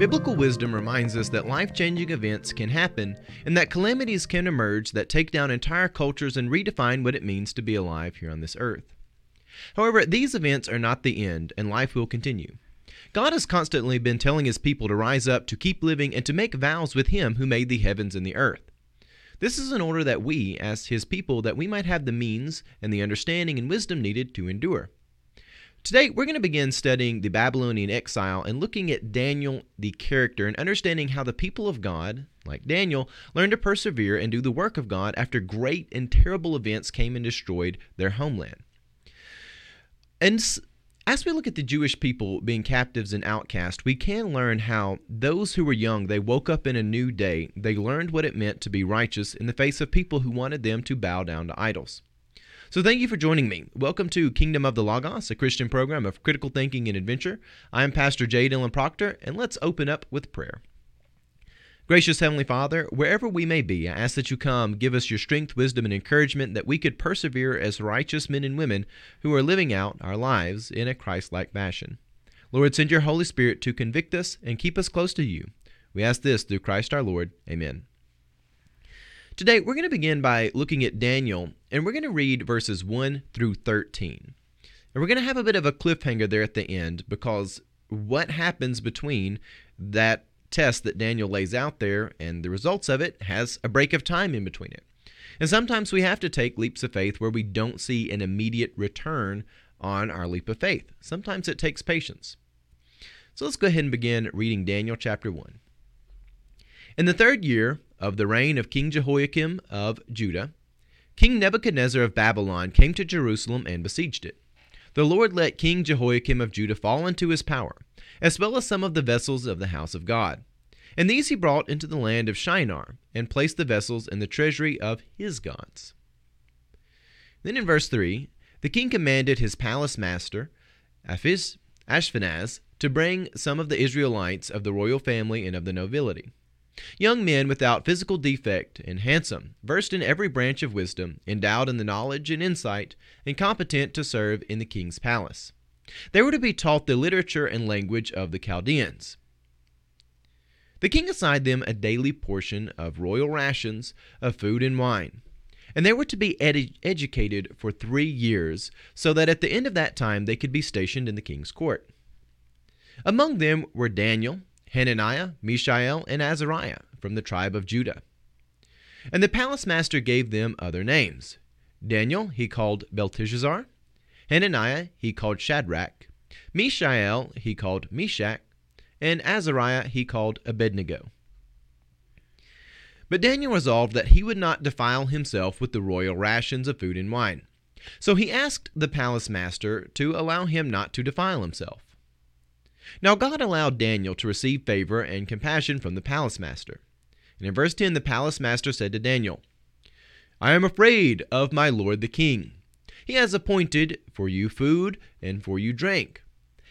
Biblical wisdom reminds us that life changing events can happen and that calamities can emerge that take down entire cultures and redefine what it means to be alive here on this earth. However, these events are not the end, and life will continue. God has constantly been telling his people to rise up, to keep living, and to make vows with him who made the heavens and the earth. This is in order that we, as his people, that we might have the means and the understanding and wisdom needed to endure. Today, we're going to begin studying the Babylonian exile and looking at Daniel, the character, and understanding how the people of God, like Daniel, learned to persevere and do the work of God after great and terrible events came and destroyed their homeland. And as we look at the Jewish people being captives and outcast, we can learn how those who were young, they woke up in a new day. They learned what it meant to be righteous in the face of people who wanted them to bow down to idols. So thank you for joining me. Welcome to Kingdom of the Logos, a Christian program of critical thinking and adventure. I am Pastor J. Dylan Proctor, and let's open up with prayer. Gracious Heavenly Father, wherever we may be, I ask that you come, give us your strength, wisdom, and encouragement that we could persevere as righteous men and women who are living out our lives in a Christ like fashion. Lord, send your Holy Spirit to convict us and keep us close to you. We ask this through Christ our Lord. Amen. Today, we're going to begin by looking at Daniel, and we're going to read verses 1 through 13. And we're going to have a bit of a cliffhanger there at the end because what happens between that test that Daniel lays out there and the results of it has a break of time in between it. And sometimes we have to take leaps of faith where we don't see an immediate return on our leap of faith. Sometimes it takes patience. So let's go ahead and begin reading Daniel chapter 1. In the third year of the reign of King Jehoiakim of Judah, King Nebuchadnezzar of Babylon came to Jerusalem and besieged it. The Lord let King Jehoiakim of Judah fall into his power, as well as some of the vessels of the house of God. And these he brought into the land of Shinar, and placed the vessels in the treasury of his gods. Then in verse 3, the king commanded his palace master, Ashpenaz, to bring some of the Israelites of the royal family and of the nobility Young men without physical defect and handsome, versed in every branch of wisdom, endowed in the knowledge and insight, and competent to serve in the king's palace. They were to be taught the literature and language of the Chaldeans. The king assigned them a daily portion of royal rations of food and wine, and they were to be edu- educated for three years, so that at the end of that time they could be stationed in the king's court. Among them were Daniel, Hananiah, Mishael, and Azariah from the tribe of Judah. And the palace master gave them other names. Daniel he called Belteshazzar, Hananiah he called Shadrach, Mishael he called Meshach, and Azariah he called Abednego. But Daniel resolved that he would not defile himself with the royal rations of food and wine. So he asked the palace master to allow him not to defile himself. Now God allowed Daniel to receive favor and compassion from the palace master. And in verse 10, the palace master said to Daniel, I am afraid of my lord the king. He has appointed for you food and for you drink.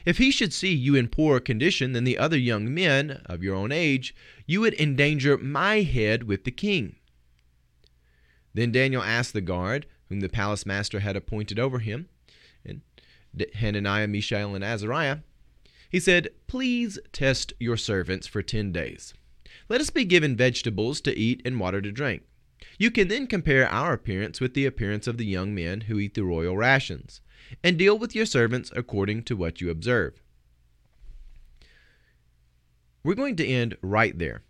If he should see you in poorer condition than the other young men of your own age, you would endanger my head with the king. Then Daniel asked the guard, whom the palace master had appointed over him, and Hananiah, Mishael, and Azariah, he said, Please test your servants for ten days. Let us be given vegetables to eat and water to drink. You can then compare our appearance with the appearance of the young men who eat the royal rations, and deal with your servants according to what you observe. We're going to end right there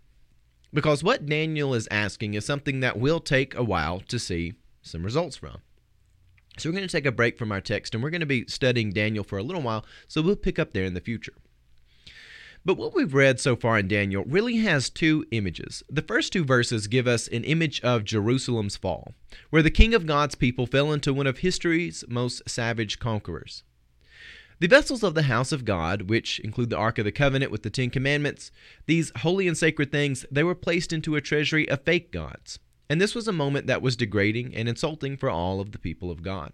because what Daniel is asking is something that will take a while to see some results from. So we're going to take a break from our text and we're going to be studying Daniel for a little while, so we'll pick up there in the future. But what we've read so far in Daniel really has two images. The first two verses give us an image of Jerusalem's fall, where the king of God's people fell into one of history's most savage conquerors. The vessels of the house of God, which include the Ark of the Covenant with the Ten Commandments, these holy and sacred things, they were placed into a treasury of fake gods. And this was a moment that was degrading and insulting for all of the people of God.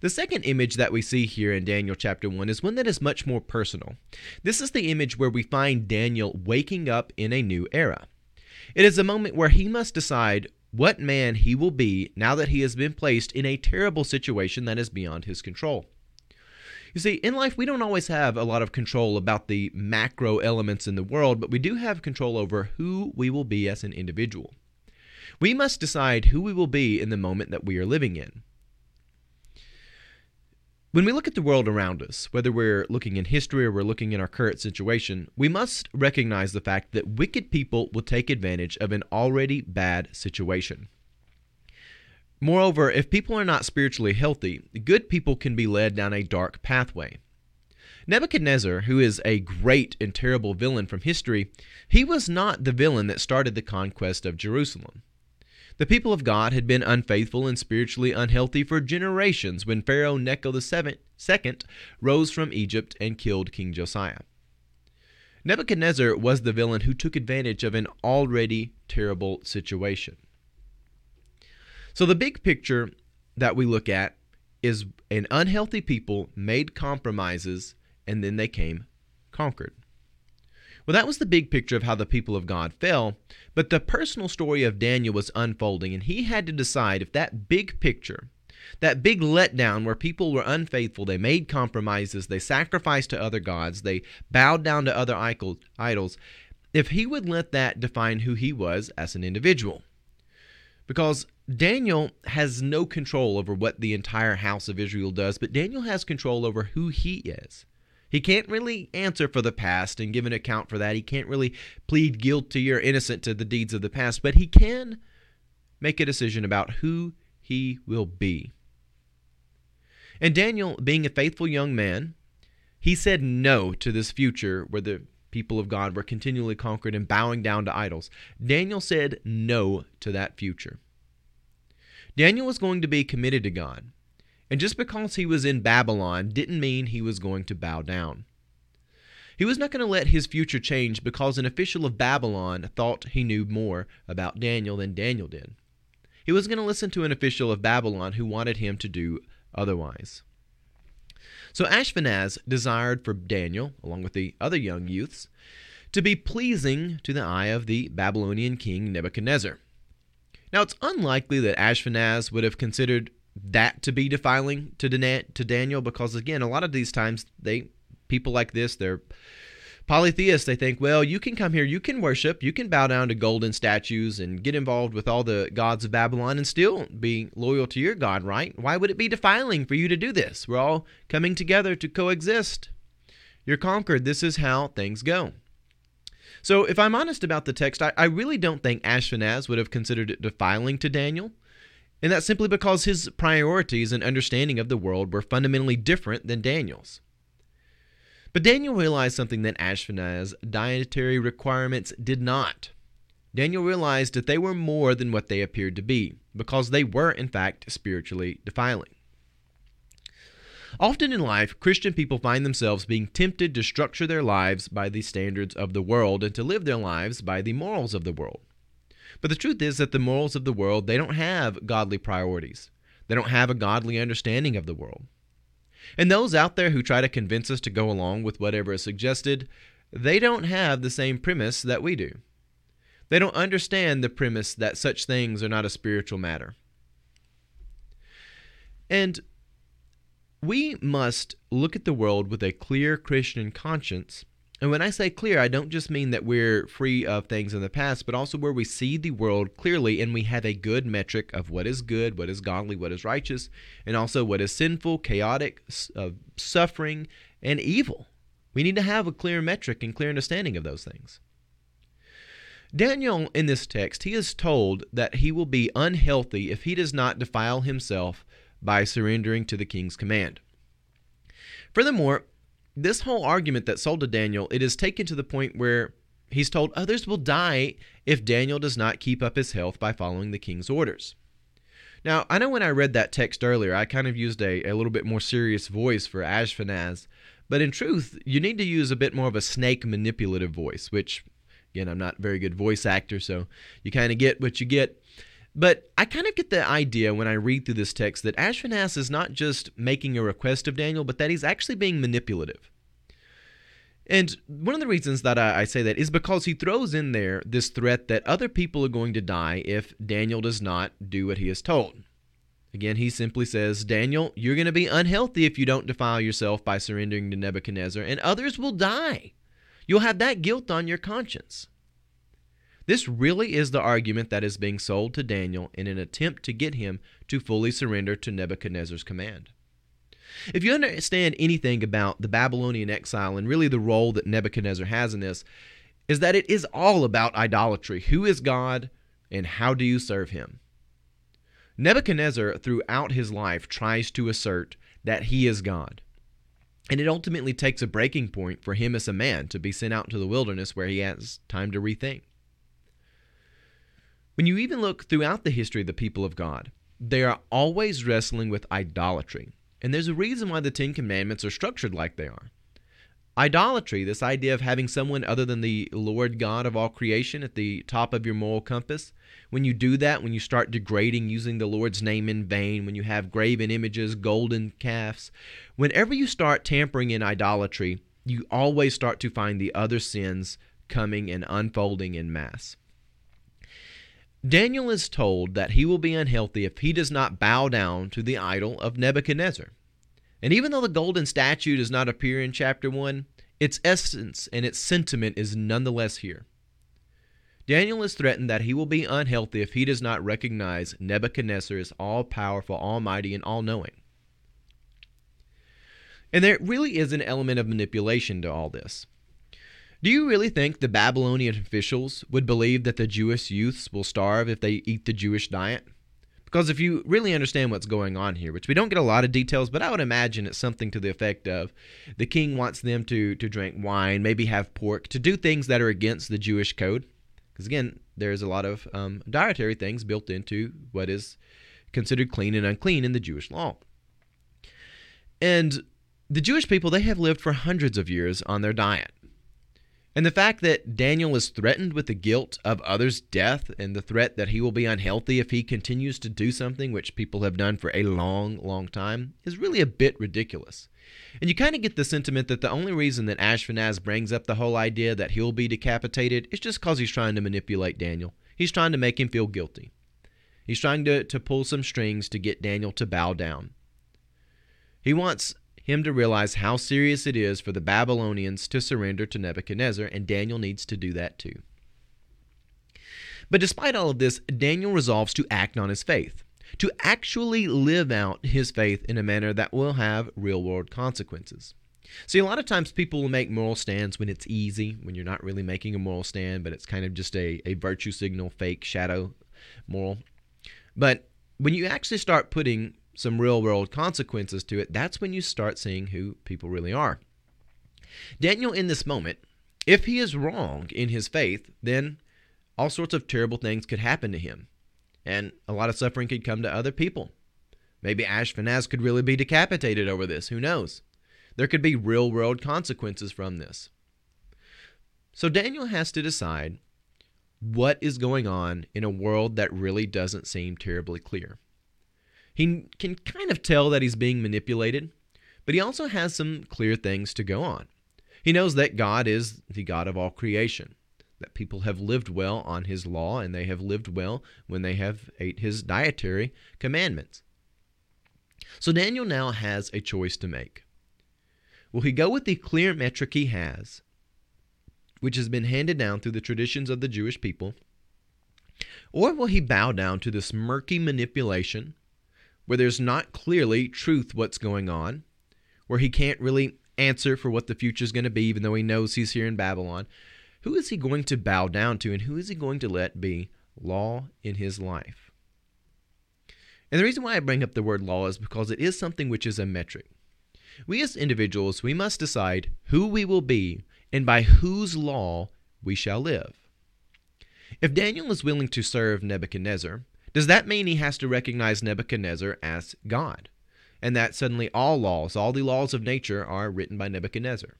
The second image that we see here in Daniel chapter 1 is one that is much more personal. This is the image where we find Daniel waking up in a new era. It is a moment where he must decide what man he will be now that he has been placed in a terrible situation that is beyond his control. You see, in life, we don't always have a lot of control about the macro elements in the world, but we do have control over who we will be as an individual. We must decide who we will be in the moment that we are living in. When we look at the world around us, whether we're looking in history or we're looking in our current situation, we must recognize the fact that wicked people will take advantage of an already bad situation. Moreover, if people are not spiritually healthy, good people can be led down a dark pathway. Nebuchadnezzar, who is a great and terrible villain from history, he was not the villain that started the conquest of Jerusalem. The people of God had been unfaithful and spiritually unhealthy for generations when Pharaoh Necho II rose from Egypt and killed King Josiah. Nebuchadnezzar was the villain who took advantage of an already terrible situation. So the big picture that we look at is an unhealthy people made compromises and then they came conquered. Well, that was the big picture of how the people of God fell, but the personal story of Daniel was unfolding, and he had to decide if that big picture, that big letdown where people were unfaithful, they made compromises, they sacrificed to other gods, they bowed down to other idols, if he would let that define who he was as an individual. Because Daniel has no control over what the entire house of Israel does, but Daniel has control over who he is. He can't really answer for the past and give an account for that. He can't really plead guilty or innocent to the deeds of the past, but he can make a decision about who he will be. And Daniel, being a faithful young man, he said no to this future where the people of God were continually conquered and bowing down to idols. Daniel said no to that future. Daniel was going to be committed to God. And just because he was in Babylon didn't mean he was going to bow down. He was not going to let his future change because an official of Babylon thought he knew more about Daniel than Daniel did. He was going to listen to an official of Babylon who wanted him to do otherwise. So Ashpenaz desired for Daniel, along with the other young youths, to be pleasing to the eye of the Babylonian king Nebuchadnezzar. Now, it's unlikely that Ashpenaz would have considered that to be defiling to, Dan- to Daniel because, again, a lot of these times, they people like this, they're polytheists. They think, well, you can come here, you can worship, you can bow down to golden statues and get involved with all the gods of Babylon and still be loyal to your God, right? Why would it be defiling for you to do this? We're all coming together to coexist. You're conquered. This is how things go. So, if I'm honest about the text, I, I really don't think Ashpenaz would have considered it defiling to Daniel. And that's simply because his priorities and understanding of the world were fundamentally different than Daniel's. But Daniel realized something that Ashpenaz's dietary requirements did not. Daniel realized that they were more than what they appeared to be, because they were, in fact, spiritually defiling. Often in life, Christian people find themselves being tempted to structure their lives by the standards of the world and to live their lives by the morals of the world. But the truth is that the morals of the world, they don't have godly priorities. They don't have a godly understanding of the world. And those out there who try to convince us to go along with whatever is suggested, they don't have the same premise that we do. They don't understand the premise that such things are not a spiritual matter. And we must look at the world with a clear Christian conscience. And when I say clear, I don't just mean that we're free of things in the past, but also where we see the world clearly and we have a good metric of what is good, what is godly, what is righteous, and also what is sinful, chaotic, uh, suffering, and evil. We need to have a clear metric and clear understanding of those things. Daniel, in this text, he is told that he will be unhealthy if he does not defile himself by surrendering to the king's command. Furthermore, this whole argument that sold to Daniel, it is taken to the point where he's told others will die if Daniel does not keep up his health by following the king's orders. Now, I know when I read that text earlier, I kind of used a, a little bit more serious voice for Ashpenaz, but in truth, you need to use a bit more of a snake manipulative voice, which, again, I'm not a very good voice actor, so you kind of get what you get. But I kind of get the idea when I read through this text that Ashpenaz is not just making a request of Daniel, but that he's actually being manipulative. And one of the reasons that I, say that is because he throws in there this threat that other people are going to die if Daniel does not do what he is told. Again, he simply says, Daniel, you're going to be unhealthy if you don't defile yourself by surrendering to Nebuchadnezzar, and others will die. You'll have that guilt on your conscience. This really is the argument that is being sold to Daniel in an attempt to get him to fully surrender to Nebuchadnezzar's command. If you understand anything about the Babylonian exile and really the role that Nebuchadnezzar has in this, is that it is all about idolatry. Who is God and how do you serve him? Nebuchadnezzar, throughout his life, tries to assert that he is God. And it ultimately takes a breaking point for him as a man to be sent out into the wilderness where he has time to rethink. When you even look throughout the history of the people of God, they are always wrestling with idolatry. And there's a reason why the Ten Commandments are structured like they are. Idolatry, this idea of having someone other than the Lord God of all creation at the top of your moral compass, when you do that, when you start degrading using the Lord's name in vain, when you have graven images, golden calves, whenever you start tampering in idolatry, you always start to find the other sins coming and unfolding in mass. Daniel is told that he will be unhealthy if he does not bow down to the idol of Nebuchadnezzar. And even though the golden statue does not appear in chapter 1, its essence and its sentiment is nonetheless here. Daniel is threatened that he will be unhealthy if he does not recognize Nebuchadnezzar as all powerful, almighty, and all knowing. And there really is an element of manipulation to all this. Do you really think the Babylonian officials would believe that the Jewish youths will starve if they eat the Jewish diet? Because if you really understand what's going on here, which we don't get a lot of details, but I would imagine it's something to the effect of the king wants them to, to drink wine, maybe have pork, to do things that are against the Jewish code. Because again, there's a lot of um, dietary things built into what is considered clean and unclean in the Jewish law. And the Jewish people, they have lived for hundreds of years on their diet. And the fact that Daniel is threatened with the guilt of others' death and the threat that he will be unhealthy if he continues to do something which people have done for a long, long time is really a bit ridiculous. And you kind of get the sentiment that the only reason that Ashpenaz brings up the whole idea that he'll be decapitated is just because he's trying to manipulate Daniel. He's trying to make him feel guilty. He's trying to, to pull some strings to get Daniel to bow down. He wants him to realize how serious it is for the Babylonians to surrender to Nebuchadnezzar, and Daniel needs to do that too. But despite all of this, Daniel resolves to act on his faith, to actually live out his faith in a manner that will have real world consequences. See, a lot of times people will make moral stands when it's easy, when you're not really making a moral stand, but it's kind of just a, a virtue signal, fake, shadow moral. But when you actually start putting some real world consequences to it, that's when you start seeing who people really are. Daniel, in this moment, if he is wrong in his faith, then all sorts of terrible things could happen to him, and a lot of suffering could come to other people. Maybe Ashpenaz could really be decapitated over this. Who knows? There could be real world consequences from this. So Daniel has to decide what is going on in a world that really doesn't seem terribly clear. He can kind of tell that he's being manipulated, but he also has some clear things to go on. He knows that God is the God of all creation, that people have lived well on his law, and they have lived well when they have ate his dietary commandments. So Daniel now has a choice to make. Will he go with the clear metric he has, which has been handed down through the traditions of the Jewish people, or will he bow down to this murky manipulation where there's not clearly truth what's going on, where he can't really answer for what the future is going to be, even though he knows he's here in Babylon, who is he going to bow down to and who is he going to let be law in his life? And the reason why I bring up the word law is because it is something which is a metric. We as individuals, we must decide who we will be and by whose law we shall live. If Daniel is willing to serve Nebuchadnezzar, does that mean he has to recognize Nebuchadnezzar as God? And that suddenly all laws, all the laws of nature, are written by Nebuchadnezzar?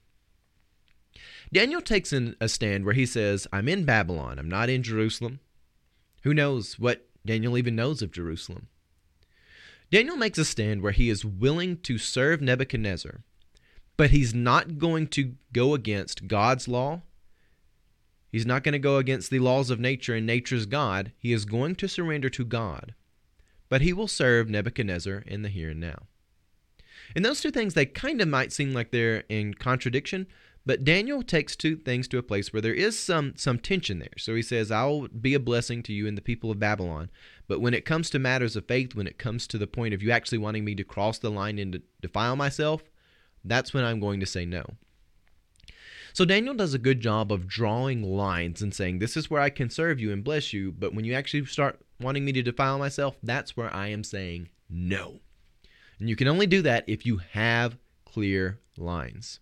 Daniel takes a stand where he says, I'm in Babylon, I'm not in Jerusalem. Who knows what Daniel even knows of Jerusalem? Daniel makes a stand where he is willing to serve Nebuchadnezzar, but he's not going to go against God's law He's not going to go against the laws of nature and nature's God. He is going to surrender to God, but he will serve Nebuchadnezzar in the here and now. And those two things, they kind of might seem like they're in contradiction, but Daniel takes two things to a place where there is some some tension there. So he says, "I'll be a blessing to you and the people of Babylon." But when it comes to matters of faith, when it comes to the point of you actually wanting me to cross the line and defile myself, that's when I'm going to say no. So Daniel does a good job of drawing lines and saying, This is where I can serve you and bless you, but when you actually start wanting me to defile myself, that's where I am saying no. And you can only do that if you have clear lines.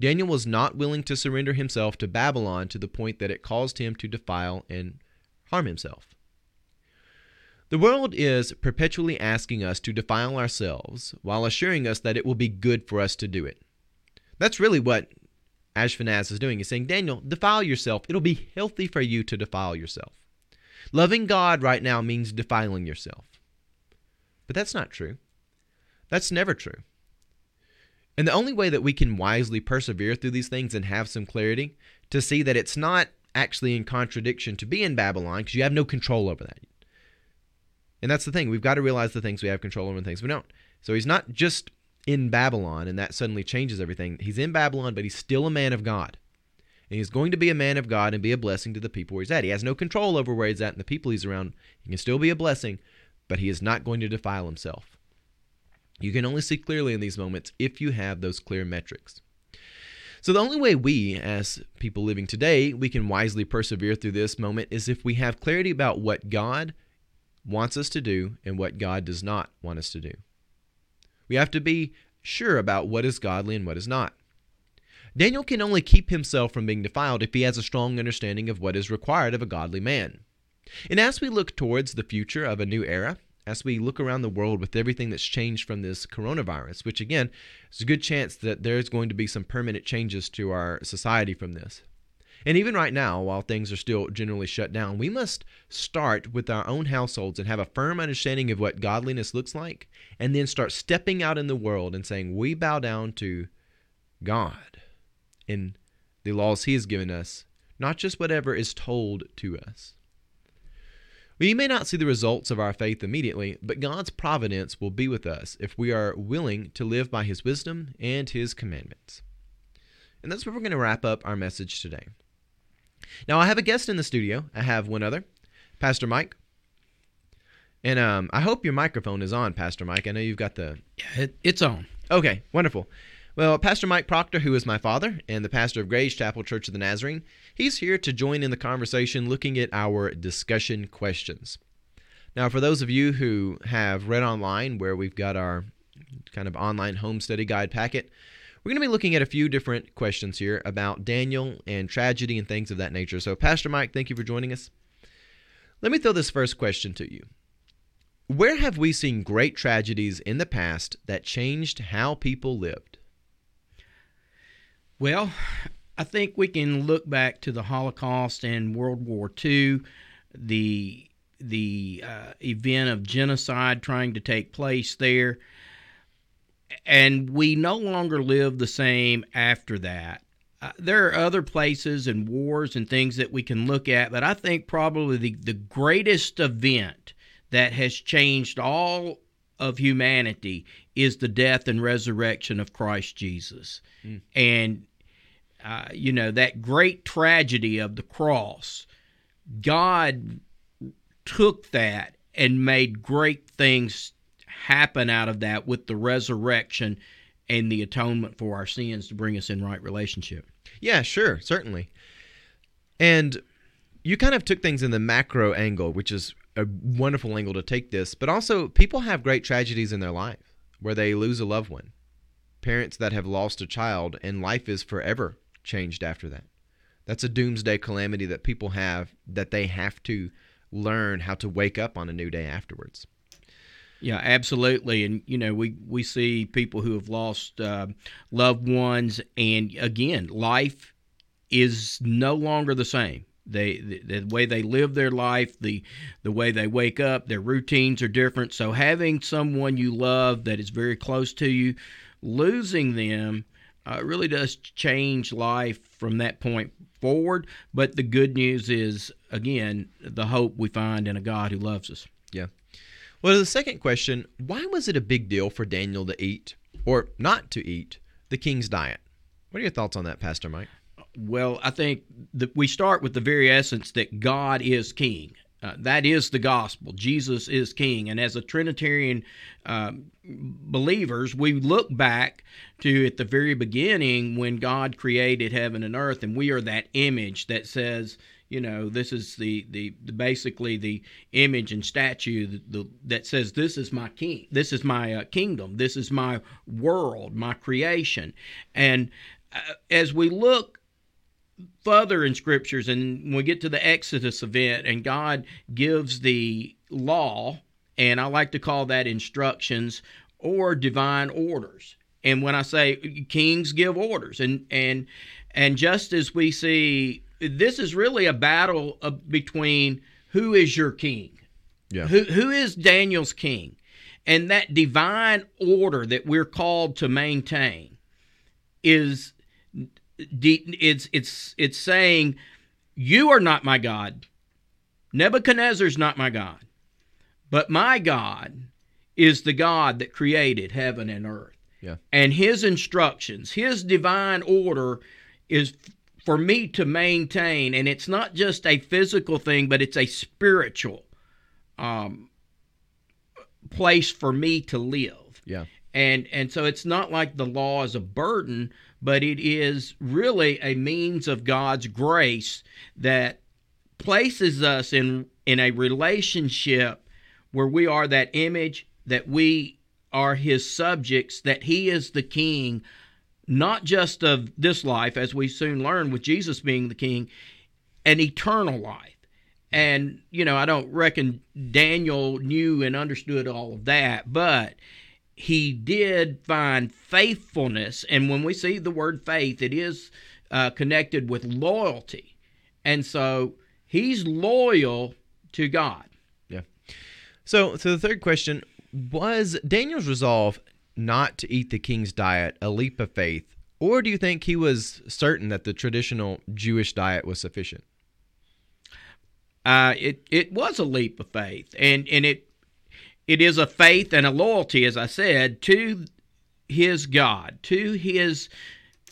Daniel was not willing to surrender himself to Babylon to the point that it caused him to defile and harm himself. The world is perpetually asking us to defile ourselves while assuring us that it will be good for us to do it. That's really what Ashpenaz is doing. He's saying, Daniel, defile yourself. It'll be healthy for you to defile yourself. Loving God right now means defiling yourself. But that's not true. That's never true. And the only way that we can wisely persevere through these things and have some clarity to see that it's not actually in contradiction to be in Babylon because you have no control over that. And that's the thing. We've got to realize the things we have control over and things we don't. So he's not just in Babylon and that suddenly changes everything. He's in Babylon, but he's still a man of God. And he's going to be a man of God and be a blessing to the people where he's at. He has no control over where he's at and the people he's around. He can still be a blessing, but he is not going to defile himself. You can only see clearly in these moments if you have those clear metrics. So the only way we, as people living today, we can wisely persevere through this moment is if we have clarity about what God wants us to do and what God does not want us to do. We have to be sure about what is godly and what is not. Daniel can only keep himself from being defiled if he has a strong understanding of what is required of a godly man. And as we look towards the future of a new era, as we look around the world with everything that's changed from this coronavirus, which again, there's a good chance that there's going to be some permanent changes to our society from this. And even right now, while things are still generally shut down, we must start with our own households and have a firm understanding of what godliness looks like, and then start stepping out in the world and saying, We bow down to God in the laws He has given us, not just whatever is told to us. We may not see the results of our faith immediately, but God's providence will be with us if we are willing to live by His wisdom and His commandments. And that's where we're going to wrap up our message today. Now, I have a guest in the studio. I have one other, Pastor Mike. And um, I hope your microphone is on, Pastor Mike. I know you've got the. Yeah, it, it's on. Okay, wonderful. Well, Pastor Mike Proctor, who is my father and the pastor of Grace Chapel Church of the Nazarene, he's here to join in the conversation looking at our discussion questions. Now, for those of you who have read online where we've got our kind of online home study guide packet, we're going to be looking at a few different questions here about Daniel and tragedy and things of that nature. So, Pastor Mike, thank you for joining us. Let me throw this first question to you. Where have we seen great tragedies in the past that changed how people lived? Well, I think we can look back to the Holocaust and World War II, the the uh, event of genocide trying to take place there, and we no longer live the same after that. Uh, there are other places and wars and things that we can look at, but I think probably the, the greatest event that has changed all of humanity is the death and resurrection of Christ Jesus. Mm. And uh, you know, that great tragedy of the cross, God took that and made great things happen out of that with the resurrection and the atonement for our sins to bring us in right relationship. Yeah, sure, certainly. And you kind of took things in the macro angle, which is a wonderful angle to take this, but also people have great tragedies in their life where they lose a loved one, parents that have lost a child, and life is forever changed after that. That's a doomsday calamity that people have that they have to learn how to wake up on a new day afterwards. Yeah, absolutely. And you know, we we see people who have lost uh, loved ones, and again, life is no longer the same. They the, the, way they live their life, the the way they wake up, their routines are different. So having someone you love that is very close to you, losing them uh, really does change life from that point forward. But the good news is, again, the hope we find in a God who loves us. Yeah. Well, the second question why was it a big deal for Daniel to eat, or not to eat, the king's diet? What are your thoughts on that, Pastor Mike? Well, I think that we start with the very essence that God is king. Uh, that is the gospel. Jesus is king. And as a Trinitarian uh, believers, we look back to at the very beginning when God created heaven and earth, and we are that image that says, you know, this is the, the, the basically the image and statue the, that says, this is my king, this is my uh, kingdom, this is my world, my creation. And uh, as we look further in scriptures and we get to the Exodus event and God gives the law, and I like to call that instructions or divine orders. And when I say kings give orders, and and and just as we see, this is really a battle of, between who is your king, Yeah. who who is Daniel's king, and that divine order that we're called to maintain is it's it's it's saying you are not my god. Nebuchadnezzar's not my god. But my god is the god that created heaven and earth. Yeah. and his instructions his divine order is for me to maintain and it's not just a physical thing but it's a spiritual um, place for me to live Yeah. and and so it's not like the law is a burden but it is really a means of God's grace that places us in in a relationship where we are that image that we are his subjects that he is the king not just of this life as we soon learn with Jesus being the king an eternal life and you know I don't reckon Daniel knew and understood all of that but he did find faithfulness. And when we see the word faith, it is uh, connected with loyalty. And so he's loyal to God. Yeah. So, so the third question was Daniel's resolve not to eat the king's diet a leap of faith, or do you think he was certain that the traditional Jewish diet was sufficient? Uh, it, it was a leap of faith. And, and it, it is a faith and a loyalty, as I said, to his God, to his,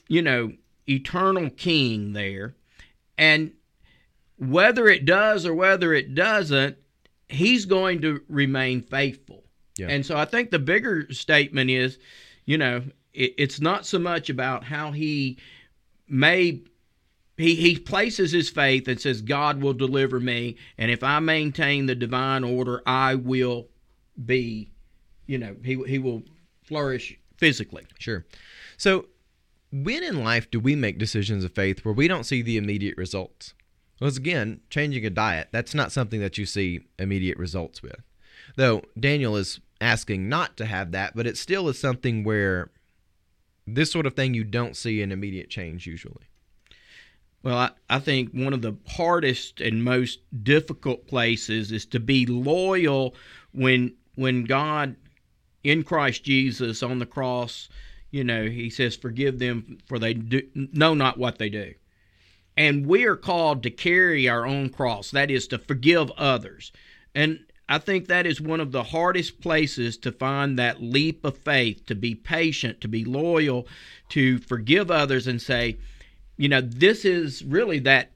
you know, eternal king there. And whether it does or whether it doesn't, he's going to remain faithful. Yeah. And so I think the bigger statement is, you know, it, it's not so much about how he may he he places his faith and says God will deliver me and if I maintain the divine order I will be you know he he will flourish physically. Sure. So, when in life do we make decisions of faith where we don't see the immediate results? Because again, changing a diet, that's not something that you see immediate results with. Though Daniel is asking not to have that, but it still is something where this sort of thing you don't see an immediate change usually. Well, I, I think one of the hardest and most difficult places is to be loyal when when God in Christ Jesus on the cross, you know, he says, Forgive them for they do, know not what they do. And we are called to carry our own cross, that is, to forgive others. And I think that is one of the hardest places to find that leap of faith, to be patient, to be loyal, to forgive others and say, you know, this is really that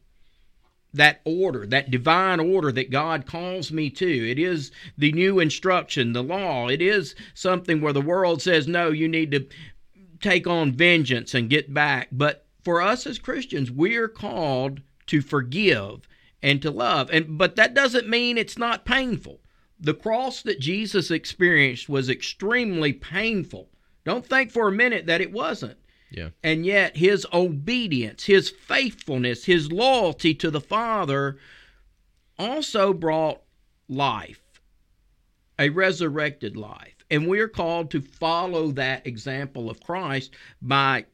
that order, that divine order that God calls me to. It is the new instruction, the law. It is something where the world says, no, you need to take on vengeance and get back. But for us as Christians, we are called to forgive and to love. And but that doesn't mean it's not painful. The cross that Jesus experienced was extremely painful. Don't think for a minute that it wasn't. Yeah. And yet his obedience, his faithfulness, his loyalty to the Father also brought life, a resurrected life. And we are called to follow that example of Christ by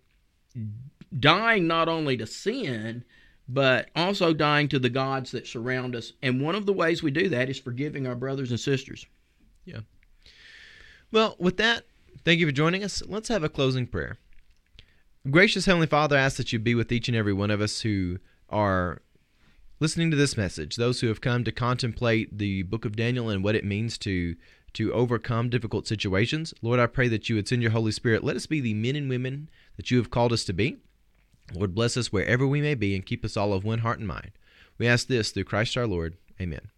dying not only to sin, but also dying to the gods that surround us. And one of the ways we do that is forgiving our brothers and sisters. Yeah. Well, with that, thank you for joining us. Let's have a closing prayer. Gracious Heavenly Father, I ask that you be with each and every one of us who are listening to this message, those who have come to contemplate the book of Daniel and what it means to to overcome difficult situations. Lord, I pray that you would send your Holy Spirit. Let us be the men and women that you have called us to be. Lord, bless us wherever we may be and keep us all of one heart and mind. We ask this through Christ our Lord. Amen.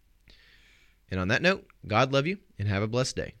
And on that note, God love you and have a blessed day.